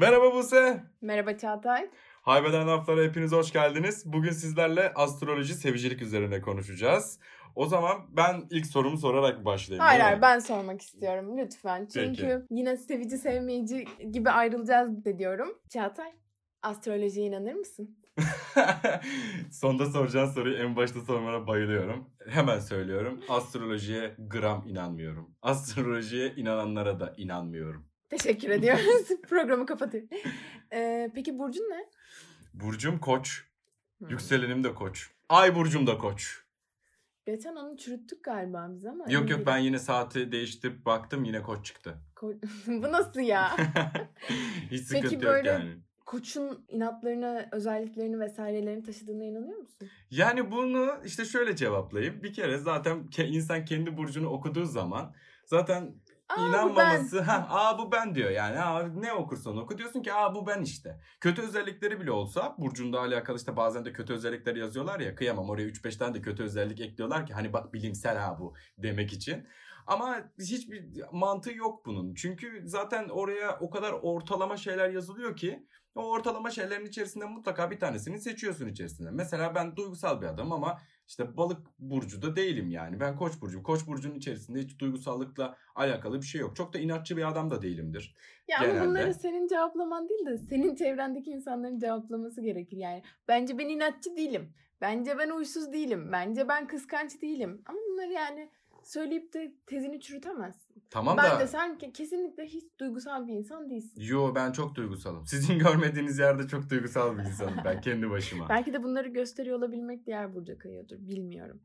Merhaba Buse. Merhaba Çağatay. Haybeden Haflara hepiniz hoş geldiniz. Bugün sizlerle astroloji, sevicilik üzerine konuşacağız. O zaman ben ilk sorumu sorarak başlayayım. Hayır hayır ben sormak istiyorum lütfen. Çünkü Peki. yine sevici sevmeyici gibi ayrılacağız de diyorum. Çağatay astrolojiye inanır mısın? Sonda soracağın soruyu en başta sormana bayılıyorum. Hemen söylüyorum. Astrolojiye gram inanmıyorum. Astrolojiye inananlara da inanmıyorum. Teşekkür ediyoruz. Programı kapatıyorum. Ee, peki Burcun ne? Burcum koç. Hmm. Yükselenim de koç. Ay burcum da koç. Geçen onu çürüttük galiba biz ama. Yok yok ben yine saati değiştirip baktım yine koç çıktı. Ko- Bu nasıl ya? Hiç sıkıntı Peki yok böyle- yani. Koçun inatlarını, özelliklerini vesairelerini taşıdığına inanıyor musun? Yani bunu işte şöyle cevaplayayım. Bir kere zaten insan kendi burcunu okuduğu zaman zaten Aa, bu ben. inanmaması ha aa bu ben diyor yani aa, ne okursan oku diyorsun ki aa bu ben işte. Kötü özellikleri bile olsa burcunda alakalı işte bazen de kötü özellikleri yazıyorlar ya kıyamam oraya 3-5 tane de kötü özellik ekliyorlar ki hani bak bilimsel ha bu demek için. Ama hiçbir mantığı yok bunun. Çünkü zaten oraya o kadar ortalama şeyler yazılıyor ki o ortalama şeylerin içerisinde mutlaka bir tanesini seçiyorsun içerisinde. Mesela ben duygusal bir adamım ama işte balık burcu da değilim yani. Ben koç burcuyum. Koç burcunun içerisinde hiç duygusallıkla alakalı bir şey yok. Çok da inatçı bir adam da değilimdir. Ya ama Genelde. bunları senin cevaplaman değil de senin çevrendeki insanların cevaplaması gerekir yani. Bence ben inatçı değilim. Bence ben uysuz değilim. Bence ben kıskanç değilim. Ama bunları yani söyleyip de tezini çürütemezsin. Tamam ben da de sen ke- kesinlikle hiç duygusal bir insan değilsin. yo ben çok duygusalım. Sizin görmediğiniz yerde çok duygusal bir insanım ben kendi başıma. Belki de bunları gösteriyor olabilmek diğer burca kayıyordur. Bilmiyorum.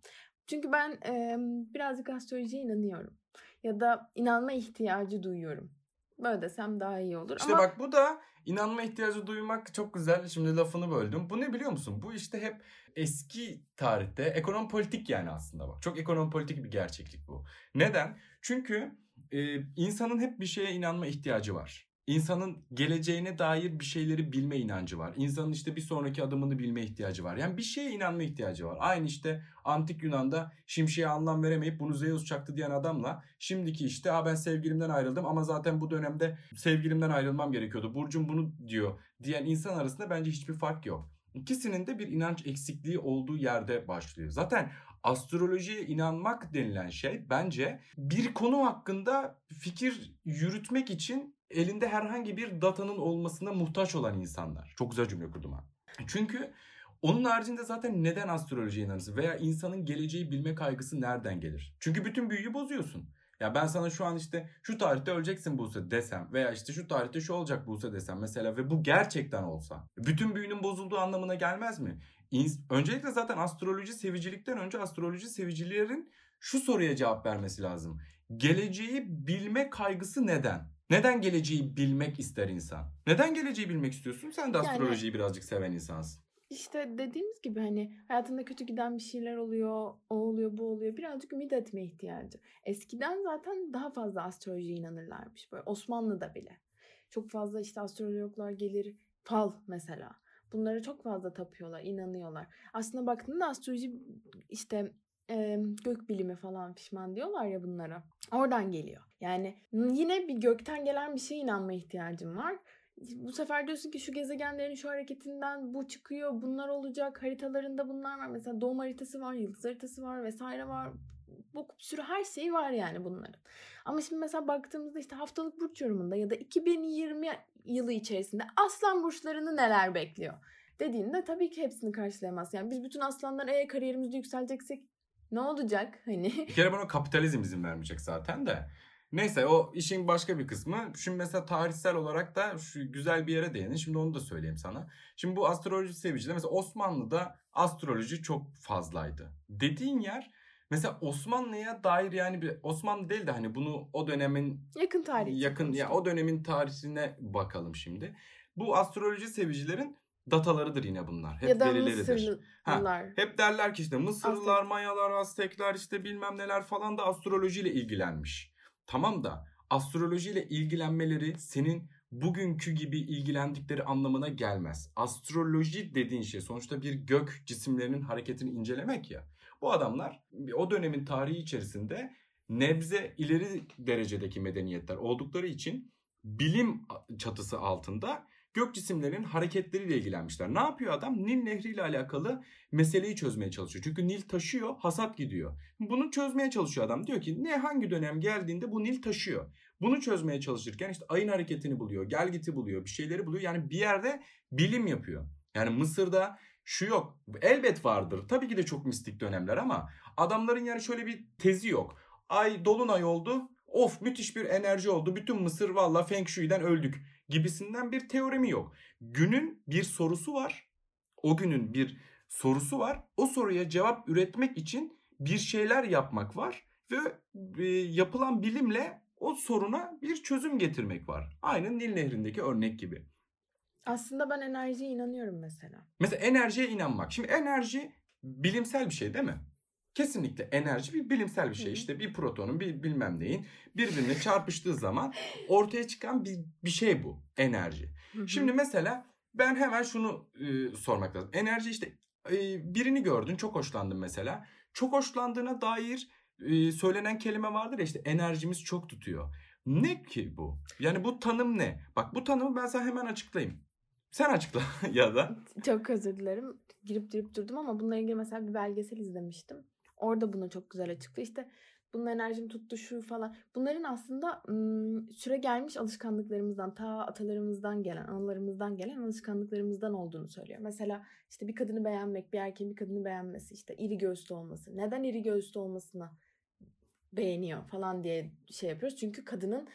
Çünkü ben e, birazcık astrolojiye inanıyorum. Ya da inanma ihtiyacı duyuyorum. Böyle desem daha iyi olur. İşte Ama bak bu da inanma ihtiyacı duymak çok güzel. Şimdi lafını böldüm. Bu ne biliyor musun? Bu işte hep eski tarihte ekonom politik yani aslında bak. Çok ekonom politik bir gerçeklik bu. Neden? Çünkü e, insanın hep bir şeye inanma ihtiyacı var. İnsanın geleceğine dair bir şeyleri bilme inancı var. İnsanın işte bir sonraki adımını bilme ihtiyacı var. Yani bir şeye inanma ihtiyacı var. Aynı işte antik Yunan'da şimşeğe anlam veremeyip bunu Zeus çaktı diyen adamla şimdiki işte Aa ben sevgilimden ayrıldım ama zaten bu dönemde sevgilimden ayrılmam gerekiyordu. Burcum bunu diyor diyen insan arasında bence hiçbir fark yok. İkisinin de bir inanç eksikliği olduğu yerde başlıyor. Zaten astrolojiye inanmak denilen şey bence bir konu hakkında fikir yürütmek için elinde herhangi bir datanın olmasına muhtaç olan insanlar. Çok güzel cümle kurdum ha. Çünkü onun haricinde zaten neden astrolojiye inanırsın veya insanın geleceği bilme kaygısı nereden gelir? Çünkü bütün büyüyü bozuyorsun. Ya ben sana şu an işte şu tarihte öleceksin Buse desem veya işte şu tarihte şu olacak Buse desem mesela ve bu gerçekten olsa bütün büyünün bozulduğu anlamına gelmez mi? İns- Öncelikle zaten astroloji sevicilikten önce astroloji sevicilerin şu soruya cevap vermesi lazım. Geleceği bilme kaygısı neden? Neden geleceği bilmek ister insan? Neden geleceği bilmek istiyorsun? Sen de Yani- astrolojiyi birazcık seven insansın. İşte dediğimiz gibi hani hayatında kötü giden bir şeyler oluyor, o oluyor, bu oluyor. Birazcık ümit etme ihtiyacı. Eskiden zaten daha fazla astrolojiye inanırlarmış. Böyle Osmanlı'da bile. Çok fazla işte astrologlar gelir. Fal mesela. Bunlara çok fazla tapıyorlar, inanıyorlar. Aslında baktığında astroloji işte e, gök falan pişman diyorlar ya bunlara. Oradan geliyor. Yani yine bir gökten gelen bir şeye inanma ihtiyacım var bu sefer diyorsun ki şu gezegenlerin şu hareketinden bu çıkıyor, bunlar olacak, haritalarında bunlar var. Mesela doğum haritası var, yıldız haritası var vesaire var. Bu sürü her şey var yani bunların. Ama şimdi mesela baktığımızda işte haftalık burç yorumunda ya da 2020 yılı içerisinde aslan burçlarını neler bekliyor dediğinde tabii ki hepsini karşılayamaz. Yani biz bütün aslanlar eğer kariyerimizde yükseleceksek ne olacak hani? Bir kere buna kapitalizm izin vermeyecek zaten de. Neyse o işin başka bir kısmı. Şimdi mesela tarihsel olarak da şu güzel bir yere değinin. Şimdi onu da söyleyeyim sana. Şimdi bu astroloji seviciler mesela Osmanlı'da astroloji çok fazlaydı. Dediğin yer mesela Osmanlı'ya dair yani bir Osmanlı değil de hani bunu o dönemin Yakın tarih. yakın ya o dönemin tarihine bakalım şimdi. Bu astroloji sevicilerin datalarıdır yine bunlar. Hep ya da verileridir. Ha, hep derler ki işte Mısırlılar, Mayalar, Aztekler işte bilmem neler falan da astrolojiyle ilgilenmiş. Tamam da astrolojiyle ilgilenmeleri senin bugünkü gibi ilgilendikleri anlamına gelmez. Astroloji dediğin şey sonuçta bir gök cisimlerinin hareketini incelemek ya. Bu adamlar o dönemin tarihi içerisinde nebze ileri derecedeki medeniyetler oldukları için bilim çatısı altında gök cisimlerinin hareketleriyle ilgilenmişler. Ne yapıyor adam? Nil Nehri ile alakalı meseleyi çözmeye çalışıyor. Çünkü Nil taşıyor, hasat gidiyor. Bunu çözmeye çalışıyor adam. Diyor ki ne hangi dönem geldiğinde bu Nil taşıyor. Bunu çözmeye çalışırken işte ayın hareketini buluyor, gelgiti buluyor, bir şeyleri buluyor. Yani bir yerde bilim yapıyor. Yani Mısır'da şu yok. Elbet vardır. Tabii ki de çok mistik dönemler ama adamların yani şöyle bir tezi yok. Ay dolunay oldu. Of müthiş bir enerji oldu. Bütün Mısır valla Feng Shui'den öldük gibisinden bir teoremi yok. Günün bir sorusu var. O günün bir sorusu var. O soruya cevap üretmek için bir şeyler yapmak var ve e, yapılan bilimle o soruna bir çözüm getirmek var. Aynı Nil Nehri'ndeki örnek gibi. Aslında ben enerjiye inanıyorum mesela. Mesela enerjiye inanmak. Şimdi enerji bilimsel bir şey değil mi? Kesinlikle enerji bir bilimsel bir şey. İşte bir protonun bir bilmem neyin birbirine çarpıştığı zaman ortaya çıkan bir, bir şey bu enerji. Şimdi mesela ben hemen şunu e, sormak lazım. Enerji işte e, birini gördün çok hoşlandın mesela. Çok hoşlandığına dair e, söylenen kelime vardır ya işte enerjimiz çok tutuyor. Ne ki bu? Yani bu tanım ne? Bak bu tanımı ben sana hemen açıklayayım. Sen açıkla ya da. Çok özür dilerim. Girip girip durdum ama bununla ilgili mesela bir belgesel izlemiştim. Orada bunu çok güzel açıklıyor. İşte bunun enerjim tuttu şu falan. Bunların aslında süre gelmiş alışkanlıklarımızdan, ta atalarımızdan gelen, analarımızdan gelen alışkanlıklarımızdan olduğunu söylüyor. Mesela işte bir kadını beğenmek, bir erkeğin bir kadını beğenmesi, işte iri göğüslü olması. Neden iri göğüslü olmasına beğeniyor falan diye şey yapıyoruz. Çünkü kadının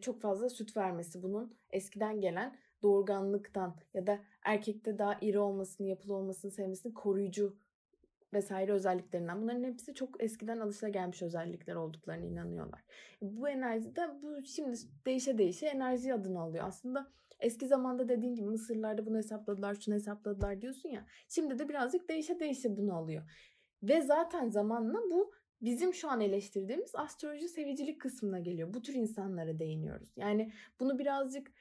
çok fazla süt vermesi bunun eskiden gelen doğurganlıktan ya da erkekte daha iri olmasını, yapılı olmasını sevmesini koruyucu vesaire özelliklerinden. Bunların hepsi çok eskiden alışılagelmiş özellikler olduklarına inanıyorlar. Bu enerji de bu şimdi değişe değişe enerji adını alıyor. Aslında eski zamanda dediğin gibi Mısırlarda bunu hesapladılar, şunu hesapladılar diyorsun ya. Şimdi de birazcık değişe değişe bunu alıyor. Ve zaten zamanla bu bizim şu an eleştirdiğimiz astroloji sevicilik kısmına geliyor. Bu tür insanlara değiniyoruz. Yani bunu birazcık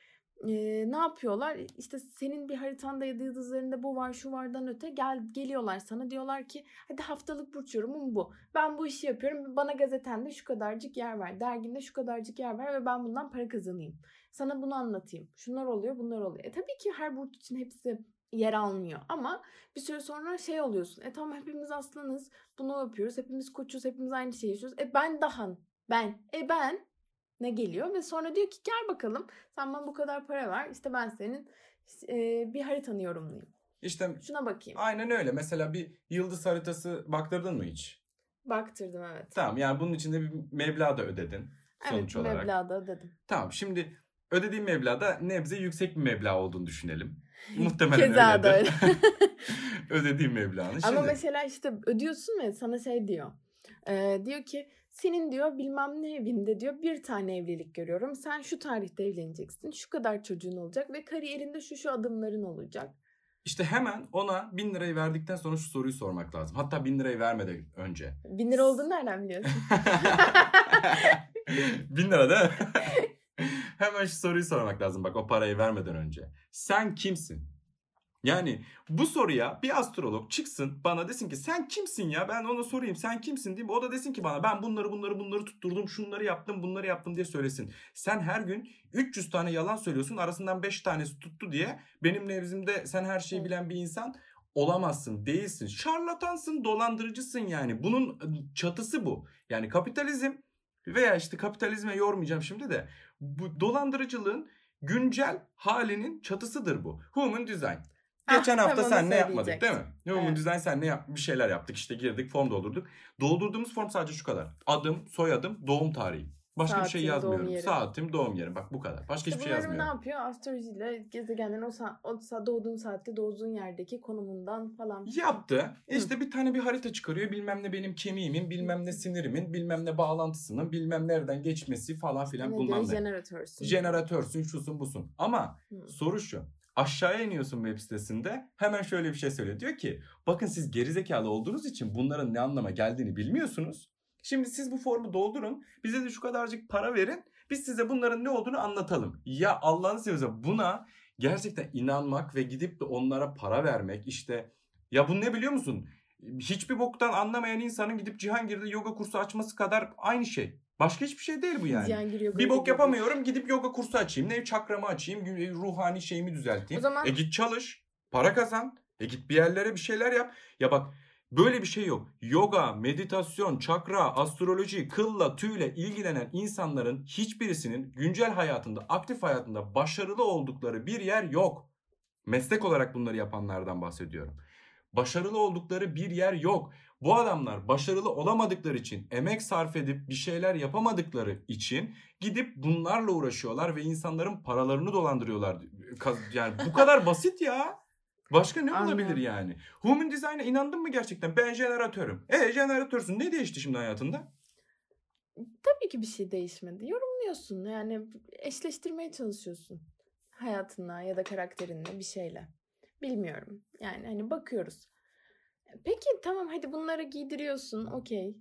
e, ne yapıyorlar? İşte senin bir haritanda ya da yıldızlarında bu var şu vardan öte gel geliyorlar sana diyorlar ki hadi haftalık burç yorumum bu. Ben bu işi yapıyorum. Bana gazetende şu kadarcık yer ver. Derginde şu kadarcık yer ver ve ben bundan para kazanayım. Sana bunu anlatayım. Şunlar oluyor bunlar oluyor. E tabii ki her burç için hepsi yer almıyor. Ama bir süre sonra şey oluyorsun. E tamam hepimiz aslanız. Bunu yapıyoruz. Hepimiz koçuz. Hepimiz aynı şeyi yaşıyoruz. E ben daha ben. E ben ne geliyor ve sonra diyor ki gel bakalım sen bana bu kadar para ver işte ben senin e, bir haritanı yorumlayayım. İşte şuna bakayım. Aynen öyle. Mesela bir yıldız haritası baktırdın mı hiç? Baktırdım evet. Tamam yani bunun içinde bir meblağ da ödedin sonuç evet, olarak. Evet meblağ da ödedim. Tamam şimdi ödediğin meblağda nebze yüksek bir meblağ olduğunu düşünelim. Muhtemelen Keza da öyle. ödediğin meblağını. Şimdi... Ama mesela işte ödüyorsun ve sana şey diyor. E, diyor ki senin diyor bilmem ne evinde diyor bir tane evlilik görüyorum. Sen şu tarihte evleneceksin. Şu kadar çocuğun olacak ve kariyerinde şu şu adımların olacak. İşte hemen ona bin lirayı verdikten sonra şu soruyu sormak lazım. Hatta bin lirayı vermeden önce. Bin lira olduğunu nereden biliyorsun? bin lira değil mi? hemen şu soruyu sormak lazım bak o parayı vermeden önce. Sen kimsin? Yani bu soruya bir astrolog çıksın bana desin ki sen kimsin ya ben ona sorayım sen kimsin diyeyim. O da desin ki bana ben bunları bunları bunları tutturdum şunları yaptım bunları yaptım diye söylesin. Sen her gün 300 tane yalan söylüyorsun arasından 5 tanesi tuttu diye benim nevzimde sen her şeyi bilen bir insan olamazsın, değilsin. Şarlatansın, dolandırıcısın yani. Bunun çatısı bu. Yani kapitalizm veya işte kapitalizme yormayacağım şimdi de bu dolandırıcılığın güncel halinin çatısıdır bu. Human design. Geçen hafta sen ne yapmadık değil mi? Human evet. Design sen ne yap bir şeyler yaptık işte girdik form doldurduk. Doldurduğumuz form sadece şu kadar. Adım, soyadım, doğum tarihi. Başka Saatim, bir şey yazmıyorum. Doğum Saatim, doğum yerim. Bak bu kadar. Başka işte hiçbir şey yazmıyorum. ne yapıyor? Astrolojiyle gezegenlerin o, sa- o sa- doğduğun saatte doğduğun yerdeki konumundan falan. Yaptı. İşte bir tane bir harita çıkarıyor. Bilmem ne benim kemiğimin, bilmem ne sinirimin, bilmem ne bağlantısının, bilmem nereden geçmesi falan filan ne bulmam ne. Jeneratörsün. Jeneratörsün, şusun busun. Ama Hı. soru şu. Aşağıya iniyorsun web sitesinde hemen şöyle bir şey söylüyor. Diyor ki bakın siz gerizekalı olduğunuz için bunların ne anlama geldiğini bilmiyorsunuz. Şimdi siz bu formu doldurun. Bize de şu kadarcık para verin. Biz size bunların ne olduğunu anlatalım. Ya Allah'ını seversen buna gerçekten inanmak ve gidip de onlara para vermek işte ya bu ne biliyor musun? Hiçbir boktan anlamayan insanın gidip Cihangir'de yoga kursu açması kadar aynı şey. Başka hiçbir şey değil bu yani. Cihangir yoga Bir bok yapamıyorum gidip yoga kursu açayım. Ne çakramı açayım. gü- Ruhani şeyimi düzelteyim. O zaman- E git çalış. Para kazan. E git bir yerlere bir şeyler yap. Ya bak böyle bir şey yok. Yoga, meditasyon, çakra, astroloji, kılla, tüyle ilgilenen insanların hiçbirisinin güncel hayatında, aktif hayatında başarılı oldukları bir yer yok. Meslek olarak bunları yapanlardan bahsediyorum. Başarılı oldukları bir yer yok. Bu adamlar başarılı olamadıkları için, emek sarf edip bir şeyler yapamadıkları için gidip bunlarla uğraşıyorlar ve insanların paralarını dolandırıyorlar. Yani bu kadar basit ya. Başka ne Anladım. olabilir yani? Human Design'a inandın mı gerçekten? Ben jeneratörüm. E jeneratörsün. Ne değişti şimdi hayatında? Tabii ki bir şey değişmedi. Yorumluyorsun yani eşleştirmeye çalışıyorsun hayatına ya da karakterinle bir şeyle. Bilmiyorum. Yani hani bakıyoruz. Peki tamam hadi bunları giydiriyorsun okey.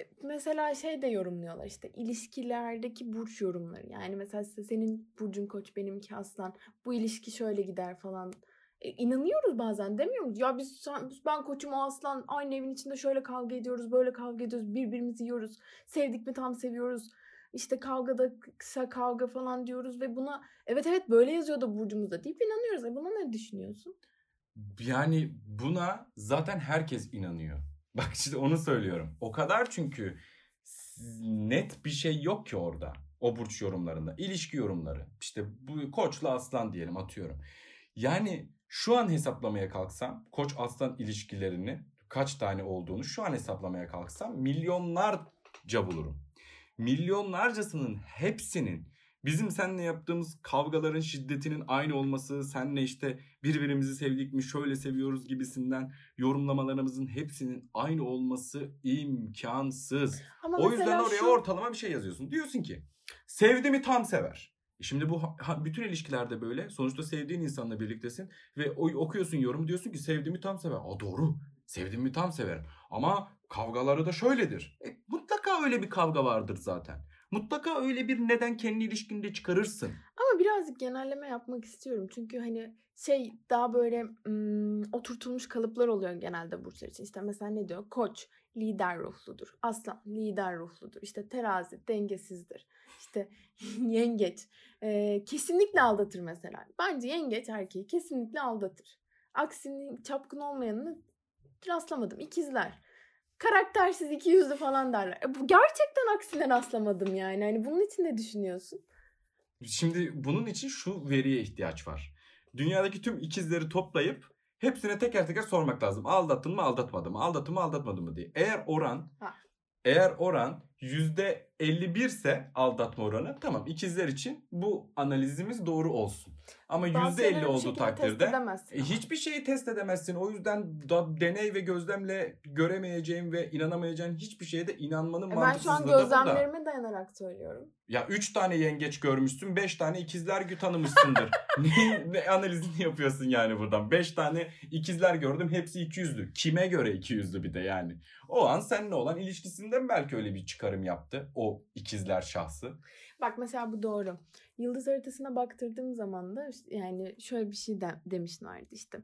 E, Mesela şey de yorumluyorlar işte ilişkilerdeki burç yorumları. Yani mesela senin burcun koç benimki aslan. Bu ilişki şöyle gider falan. E, inanıyoruz bazen demiyor muyuz? Ya biz sen- ben koçum o aslan aynı evin içinde şöyle kavga ediyoruz böyle kavga ediyoruz birbirimizi yiyoruz. Sevdik mi tam seviyoruz. İşte kavgada kısa kavga falan diyoruz ve buna evet evet böyle yazıyor da burcumuzda deyip inanıyoruz. E buna ne düşünüyorsun? Yani buna zaten herkes inanıyor. Bak işte onu söylüyorum. O kadar çünkü net bir şey yok ki orada. O burç yorumlarında. İlişki yorumları. İşte bu koçla aslan diyelim atıyorum. Yani şu an hesaplamaya kalksam koç aslan ilişkilerini kaç tane olduğunu şu an hesaplamaya kalksam milyonlarca bulurum. Milyonlarcasının hepsinin bizim seninle yaptığımız kavgaların şiddetinin aynı olması, senle işte birbirimizi sevdik mi şöyle seviyoruz gibisinden yorumlamalarımızın hepsinin aynı olması imkansız. Ama O yüzden oraya şu- ortalama bir şey yazıyorsun. Diyorsun ki sevdi mi tam sever. E Şimdi bu bütün ilişkilerde böyle. Sonuçta sevdiğin insanla birliktesin ve o, okuyorsun yorum diyorsun ki sevdiğimi tam sever. Aa doğru. Sevdiğimi tam severim. Ama kavgaları da şöyledir. E, mutlaka öyle bir kavga vardır zaten. Mutlaka öyle bir neden kendi ilişkinde çıkarırsın. Ama birazcık genelleme yapmak istiyorum. Çünkü hani şey daha böyle ım, oturtulmuş kalıplar oluyor genelde burçlar için. İşte mesela ne diyor? Koç lider ruhludur. Aslan lider ruhludur. İşte terazi dengesizdir. İşte yengeç e, kesinlikle aldatır mesela. Bence yengeç erkeği kesinlikle aldatır. Aksinin çapkın olmayanını rastlamadım. İkizler. Karaktersiz iki yüzlü falan derler. E, bu gerçekten aksine rastlamadım yani. Hani bunun için ne düşünüyorsun? Şimdi bunun için şu veriye ihtiyaç var. Dünyadaki tüm ikizleri toplayıp hepsine teker teker sormak lazım. Aldattın mı aldatmadın mı? Aldattın mı aldatmadın mı diye. Eğer oran Ha. eğer oran %51 ise aldatma oranı tamam ikizler için bu analizimiz doğru olsun. Ama Bazı şeyleri %50 bu olduğu takdirde e, hiçbir şeyi test edemezsin. O yüzden da deney ve gözlemle göremeyeceğin ve inanamayacağın hiçbir şeye de inanmanın E ben şu an mantıksızlığı da gözlemlerime dayanarak söylüyorum. Ya 3 tane yengeç görmüşsün, 5 tane ikizler tanımışsındır. ne, ne analizini yapıyorsun yani buradan? 5 tane ikizler gördüm, hepsi 200'lü. Kime göre 200'lü bir de yani? O an seninle olan ilişkisinden belki öyle bir çıkarım yaptı o ikizler şahsı. Bak mesela bu doğru. Yıldız haritasına baktırdığım zaman da yani şöyle bir şey de, demişlerdi işte.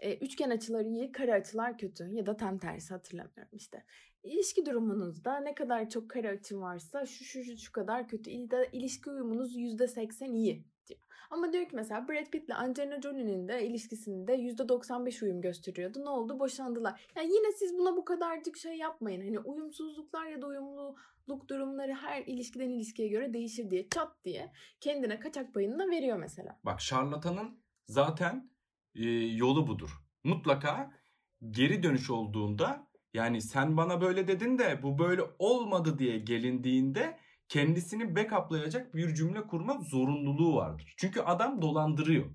E, üçgen açıları iyi, kare açılar kötü ya da tam tersi hatırlamıyorum işte. İlişki durumunuzda ne kadar çok kare açı varsa şu şu şu, şu kadar kötü. İlişki uyumunuz %80 iyi diyor. Ama diyor ki mesela Brad Pitt ile Angelina Jolie'nin de ilişkisinde %95 uyum gösteriyordu. Ne oldu? Boşandılar. Yani yine siz buna bu kadarcık şey yapmayın. Hani uyumsuzluklar ya da uyumluluk durumları her ilişkiden ilişkiye göre değişir diye çat diye kendine kaçak payını da veriyor mesela. Bak şarlatanın zaten e, yolu budur. Mutlaka geri dönüş olduğunda yani sen bana böyle dedin de bu böyle olmadı diye gelindiğinde kendisini backuplayacak bir cümle kurma zorunluluğu vardır. Çünkü adam dolandırıyor.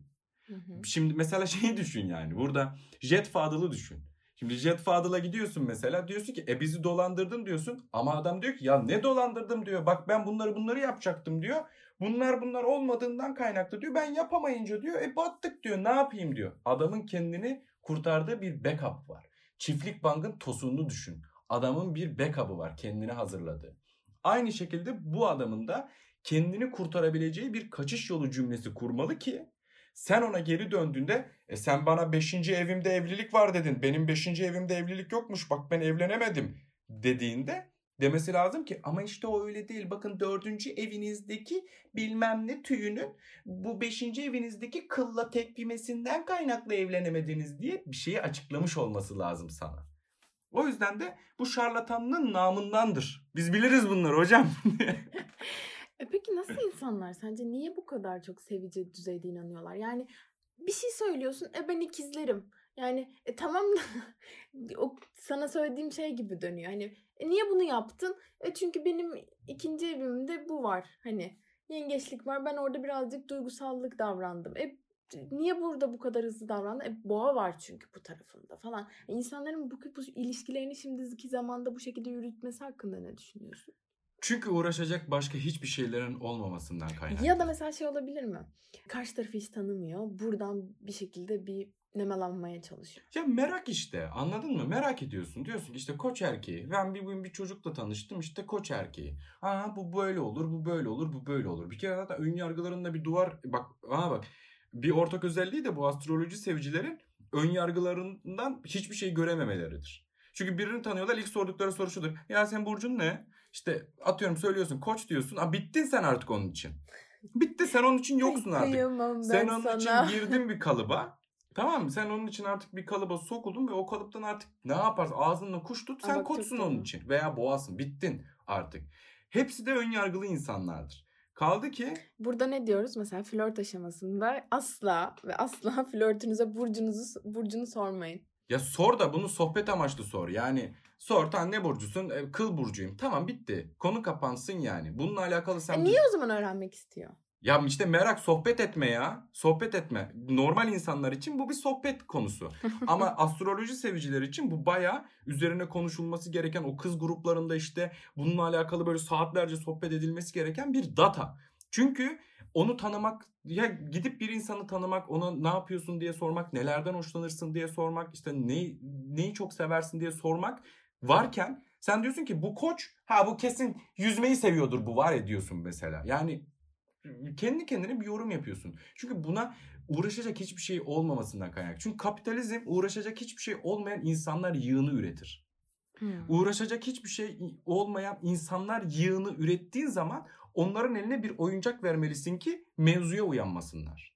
Şimdi mesela şeyi düşün yani. Burada Jet Fadıl'ı düşün. Şimdi Jet Fadıl'a gidiyorsun mesela diyorsun ki e bizi dolandırdın diyorsun. Ama adam diyor ki ya ne dolandırdım diyor. Bak ben bunları bunları yapacaktım diyor. Bunlar bunlar olmadığından kaynaklı diyor. Ben yapamayınca diyor e battık diyor ne yapayım diyor. Adamın kendini kurtardığı bir backup var. Çiftlik bankın tosununu düşün. Adamın bir backup'ı var kendini hazırladığı. Aynı şekilde bu adamın da kendini kurtarabileceği bir kaçış yolu cümlesi kurmalı ki sen ona geri döndüğünde e sen bana 5. evimde evlilik var dedin. Benim 5. evimde evlilik yokmuş. Bak ben evlenemedim dediğinde demesi lazım ki ama işte o öyle değil. Bakın dördüncü evinizdeki bilmem ne tüyünün bu beşinci evinizdeki kılla tepkimesinden kaynaklı evlenemediniz diye bir şeyi açıklamış olması lazım sana. O yüzden de bu şarlatanlığın namındandır. Biz biliriz bunları hocam. e peki nasıl insanlar sence niye bu kadar çok sevici düzeyde inanıyorlar? Yani bir şey söylüyorsun e ben ikizlerim. Yani e, tamam o sana söylediğim şey gibi dönüyor. Hani e, niye bunu yaptın? E, çünkü benim ikinci evimde bu var. Hani yengeçlik var. Ben orada birazcık duygusallık davrandım. E niye burada bu kadar hızlı davrandı? E, boğa var çünkü bu tarafında falan. E, insanların bu, bu ilişkilerini şimdiki zamanda bu şekilde yürütmesi hakkında ne düşünüyorsun? Çünkü uğraşacak başka hiçbir şeylerin olmamasından kaynaklı. Ya da mesela şey olabilir mi? Karşı tarafı hiç tanımıyor. Buradan bir şekilde bir nemalanmaya çalışıyor. Ya merak işte anladın mı? Merak ediyorsun. Diyorsun ki işte koç erkeği. Ben bir gün bir çocukla tanıştım işte koç erkeği. Aa bu böyle olur, bu böyle olur, bu böyle olur. Bir kere zaten ön yargılarında bir duvar bak aa bak bir ortak özelliği de bu astroloji sevicilerin ön yargılarından hiçbir şey görememeleridir. Çünkü birini tanıyorlar ilk sordukları soru şudur. Ya sen burcun ne? İşte atıyorum söylüyorsun koç diyorsun. Aa bittin sen artık onun için. Bitti sen onun için yoksun artık. Sen onun sana. için girdin bir kalıba. Tamam mı? Sen onun için artık bir kalıba sokuldun ve o kalıptan artık ne yaparsın? Ağzınla kuş tut sen koçsun onun için. Veya boğasın. Bittin artık. Hepsi de ön yargılı insanlardır. Kaldı ki... Burada ne diyoruz? Mesela flört aşamasında asla ve asla flörtünüze burcunuzu burcunu sormayın. Ya sor da bunu sohbet amaçlı sor. Yani sor tan ne burcusun? E, kıl burcuyum. Tamam bitti. Konu kapansın yani. Bununla alakalı sen... E niye o zaman öğrenmek istiyor? Ya işte merak sohbet etme ya. Sohbet etme. Normal insanlar için bu bir sohbet konusu. Ama astroloji sevicileri için bu baya üzerine konuşulması gereken o kız gruplarında işte bununla alakalı böyle saatlerce sohbet edilmesi gereken bir data. Çünkü onu tanımak ya gidip bir insanı tanımak, ona ne yapıyorsun diye sormak, nelerden hoşlanırsın diye sormak, işte ne, neyi çok seversin diye sormak varken sen diyorsun ki bu koç ha bu kesin yüzmeyi seviyordur bu var ya diyorsun mesela. Yani kendi kendine bir yorum yapıyorsun. Çünkü buna uğraşacak hiçbir şey olmamasından kaynak. Çünkü kapitalizm uğraşacak hiçbir şey olmayan insanlar yığını üretir. Hmm. Uğraşacak hiçbir şey olmayan insanlar yığını ürettiğin zaman onların eline bir oyuncak vermelisin ki mevzuya uyanmasınlar.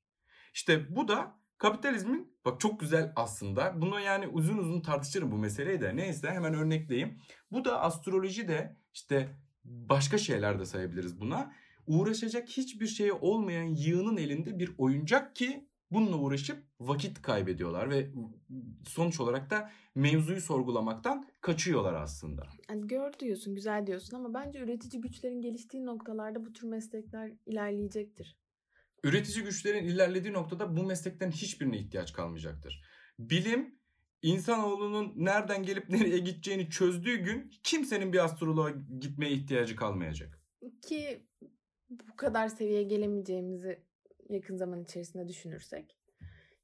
İşte bu da kapitalizmin bak çok güzel aslında. Bunu yani uzun uzun tartışırım bu meseleyi de. Neyse hemen örnekleyeyim. Bu da astroloji de işte başka şeyler de sayabiliriz buna uğraşacak hiçbir şeye olmayan yığının elinde bir oyuncak ki bununla uğraşıp vakit kaybediyorlar ve sonuç olarak da mevzuyu sorgulamaktan kaçıyorlar aslında. Yani gör diyorsun, güzel diyorsun ama bence üretici güçlerin geliştiği noktalarda bu tür meslekler ilerleyecektir. Üretici güçlerin ilerlediği noktada bu meslekten hiçbirine ihtiyaç kalmayacaktır. Bilim insanoğlunun nereden gelip nereye gideceğini çözdüğü gün kimsenin bir astroloğa gitmeye ihtiyacı kalmayacak. Ki bu kadar seviyeye gelemeyeceğimizi yakın zaman içerisinde düşünürsek.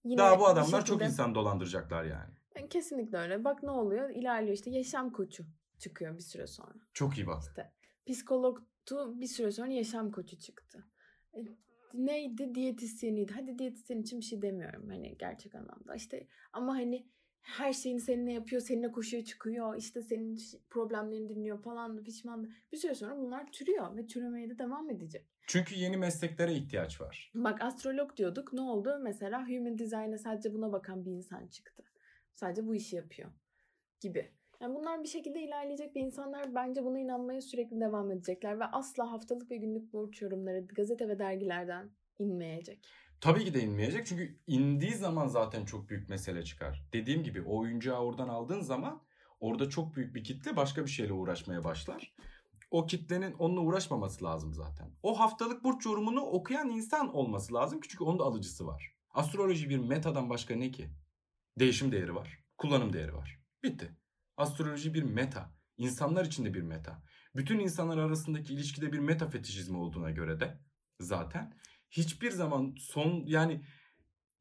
Yine Daha bu adamlar şekilde, çok insan dolandıracaklar yani. yani. Kesinlikle öyle. Bak ne oluyor? İlerliyor işte yaşam koçu çıkıyor bir süre sonra. Çok iyi bak. İşte psikologtu bir süre sonra yaşam koçu çıktı. E, neydi? Diyetisyeniydi. Hadi diyetisyen için bir şey demiyorum hani gerçek anlamda. İşte ama hani her şeyini seninle yapıyor, seninle koşuyor çıkıyor, işte senin problemlerini dinliyor falan da pişman Bir süre sonra bunlar türüyor ve türemeye de devam edecek. Çünkü yeni mesleklere ihtiyaç var. Bak astrolog diyorduk. Ne oldu? Mesela human design'e sadece buna bakan bir insan çıktı. Sadece bu işi yapıyor gibi. Yani bunlar bir şekilde ilerleyecek ve insanlar bence buna inanmaya sürekli devam edecekler ve asla haftalık ve günlük burç yorumları gazete ve dergilerden inmeyecek. Tabii ki de inmeyecek. Çünkü indiği zaman zaten çok büyük mesele çıkar. Dediğim gibi o oyuncağı oradan aldığın zaman orada çok büyük bir kitle başka bir şeyle uğraşmaya başlar. O kitlenin onunla uğraşmaması lazım zaten. O haftalık burç yorumunu okuyan insan olması lazım çünkü onun da alıcısı var. Astroloji bir metadan başka ne ki? Değişim değeri var. Kullanım değeri var. Bitti. Astroloji bir meta. İnsanlar için de bir meta. Bütün insanlar arasındaki ilişkide bir meta fetişizmi olduğuna göre de zaten hiçbir zaman son yani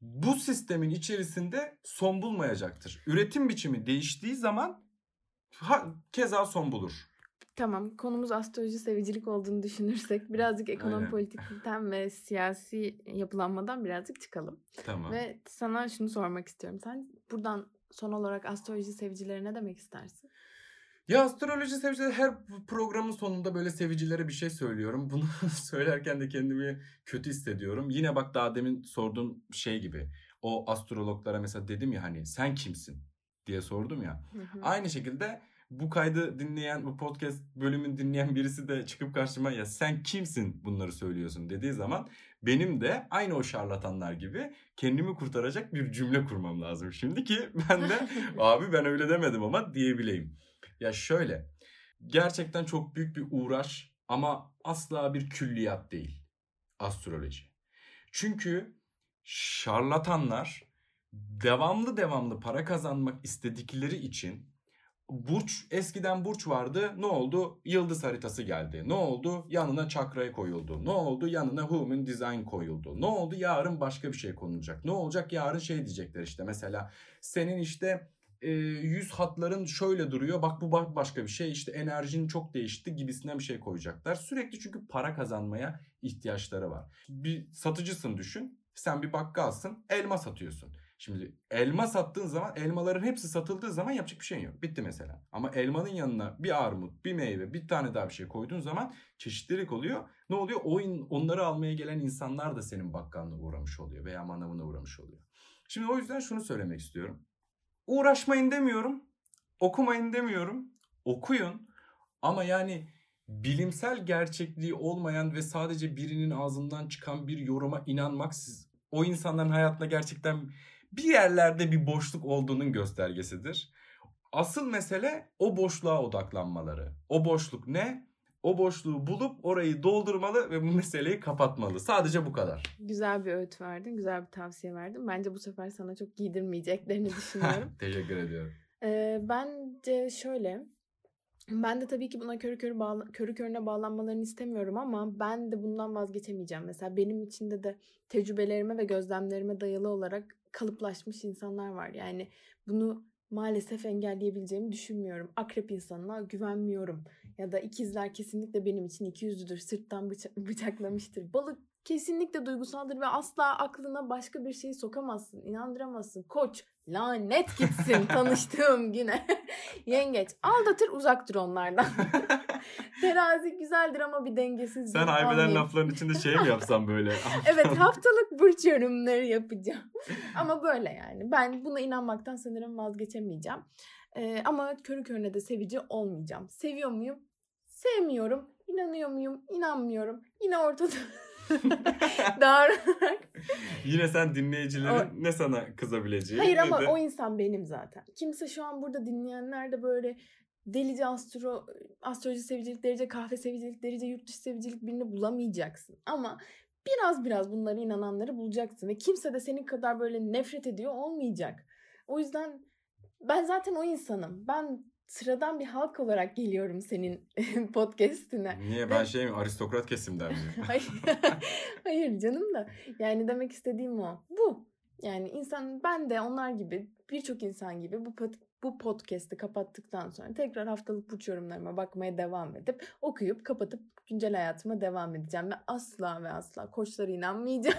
bu sistemin içerisinde son bulmayacaktır. Üretim biçimi değiştiği zaman ha, keza son bulur. Tamam konumuz astroloji sevicilik olduğunu düşünürsek birazcık ekonomi politikten ve siyasi yapılanmadan birazcık çıkalım. Tamam. Ve sana şunu sormak istiyorum. Sen buradan son olarak astroloji sevicilerine ne demek istersin? Ya astroloji sevicileri her programın sonunda böyle sevicilere bir şey söylüyorum. Bunu söylerken de kendimi kötü hissediyorum. Yine bak daha demin sorduğum şey gibi. O astrologlara mesela dedim ya hani sen kimsin diye sordum ya. Aynı şekilde bu kaydı dinleyen, bu podcast bölümün dinleyen birisi de çıkıp karşıma ya sen kimsin bunları söylüyorsun dediği zaman benim de aynı o şarlatanlar gibi kendimi kurtaracak bir cümle kurmam lazım. Şimdi ki ben de abi ben öyle demedim ama diyebileyim. Ya şöyle gerçekten çok büyük bir uğraş ama asla bir külliyat değil astroloji. Çünkü şarlatanlar devamlı devamlı para kazanmak istedikleri için burç eskiden burç vardı. Ne oldu? Yıldız haritası geldi. Ne oldu? Yanına çakraya koyuldu. Ne oldu? Yanına human design koyuldu. Ne oldu? Yarın başka bir şey konulacak. Ne olacak? Yarın şey diyecekler işte mesela senin işte e, yüz hatların şöyle duruyor. Bak bu başka bir şey. İşte enerjin çok değişti gibisinden bir şey koyacaklar. Sürekli çünkü para kazanmaya ihtiyaçları var. Bir satıcısın düşün. Sen bir bakkalsın, elma satıyorsun. Şimdi elma sattığın zaman elmaların hepsi satıldığı zaman yapacak bir şey yok. Bitti mesela. Ama elmanın yanına bir armut, bir meyve, bir tane daha bir şey koyduğun zaman çeşitlilik oluyor. Ne oluyor? O onları almaya gelen insanlar da senin bakkalına uğramış oluyor veya manavına uğramış oluyor. Şimdi o yüzden şunu söylemek istiyorum. Uğraşmayın demiyorum. Okumayın demiyorum. Okuyun. Ama yani bilimsel gerçekliği olmayan ve sadece birinin ağzından çıkan bir yoruma inanmak siz o insanların hayatında gerçekten bir yerlerde bir boşluk olduğunun göstergesidir. Asıl mesele o boşluğa odaklanmaları. O boşluk ne? O boşluğu bulup orayı doldurmalı ve bu meseleyi kapatmalı. Sadece bu kadar. Güzel bir öğüt verdin, güzel bir tavsiye verdin. Bence bu sefer sana çok giydirmeyeceklerini düşünüyorum. Teşekkür ediyorum. Ee, bence şöyle, ben de tabii ki buna körü körü bağla, körü körüne bağlanmalarını istemiyorum ama ben de bundan vazgeçemeyeceğim. Mesela benim içinde de tecrübelerime ve gözlemlerime dayalı olarak kalıplaşmış insanlar var. Yani bunu maalesef engelleyebileceğimi düşünmüyorum. Akrep insanına güvenmiyorum. Ya da ikizler kesinlikle benim için iki yüzlüdür, sırttan bıça- bıçaklamıştır. Balık kesinlikle duygusaldır ve asla aklına başka bir şeyi sokamazsın, inandıramazsın. Koç, lanet gitsin tanıştığım güne. Yengeç, aldatır uzak dur onlardan. Terazi güzeldir ama bir dengesizdir. Sen haybeden lafların içinde şey mi yapsam böyle? evet haftalık burç yorumları yapacağım. ama böyle yani. Ben buna inanmaktan sanırım vazgeçemeyeceğim. Ee, ama körü körüne de sevici olmayacağım. Seviyor muyum? Sevmiyorum. İnanıyor muyum? İnanmıyorum. Yine ortada Dağırarak. Yine sen dinleyicilerin o... ne sana kızabileceği. Hayır ama de... o insan benim zaten. Kimse şu an burada dinleyenler de böyle delice astro, astroloji sevicilik, derece kahve sevicilik, derece yurt dışı sevicilik birini bulamayacaksın. Ama biraz biraz bunlara inananları bulacaksın. Ve kimse de senin kadar böyle nefret ediyor olmayacak. O yüzden ben zaten o insanım. Ben sıradan bir halk olarak geliyorum senin podcast'ine. Niye ben şey mi aristokrat kesimden mi? hayır, hayır canım da yani demek istediğim o. Bu. Yani insan ben de onlar gibi birçok insan gibi bu bu podcast'i kapattıktan sonra tekrar haftalık burç yorumlarıma bakmaya devam edip okuyup kapatıp güncel hayatıma devam edeceğim. Ve asla ve asla koçlara inanmayacağım.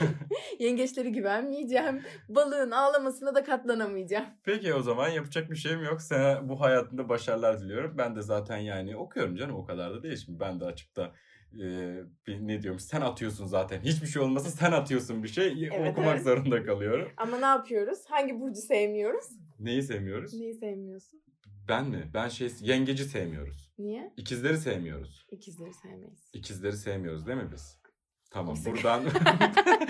Yengeçleri güvenmeyeceğim. Balığın ağlamasına da katlanamayacağım. Peki o zaman yapacak bir şeyim yok. Sana bu hayatında başarılar diliyorum. Ben de zaten yani okuyorum canım o kadar da değil. Şimdi ben de açıp da e, bir, ne diyorum sen atıyorsun zaten. Hiçbir şey olmasa sen atıyorsun bir şey. Evet, okumak evet. zorunda kalıyorum. Ama ne yapıyoruz? Hangi burcu sevmiyoruz? Neyi sevmiyoruz? Neyi sevmiyorsun? Ben mi? Ben şey yengeci sevmiyoruz. Niye? İkizleri sevmiyoruz. İkizleri sevmeyiz. İkizleri sevmiyoruz değil mi biz? Tamam Kesinlikle. buradan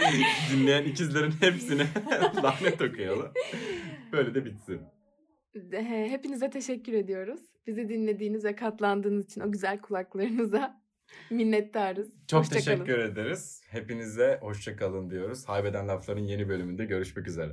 dinleyen ikizlerin hepsine lanet okuyalım. Böyle de bitsin. Hepinize teşekkür ediyoruz. Bizi dinlediğiniz ve katlandığınız için o güzel kulaklarınıza minnettarız. Çok hoşça teşekkür kalın. ederiz. Hepinize hoşçakalın diyoruz. Haybeden Lafların yeni bölümünde görüşmek üzere.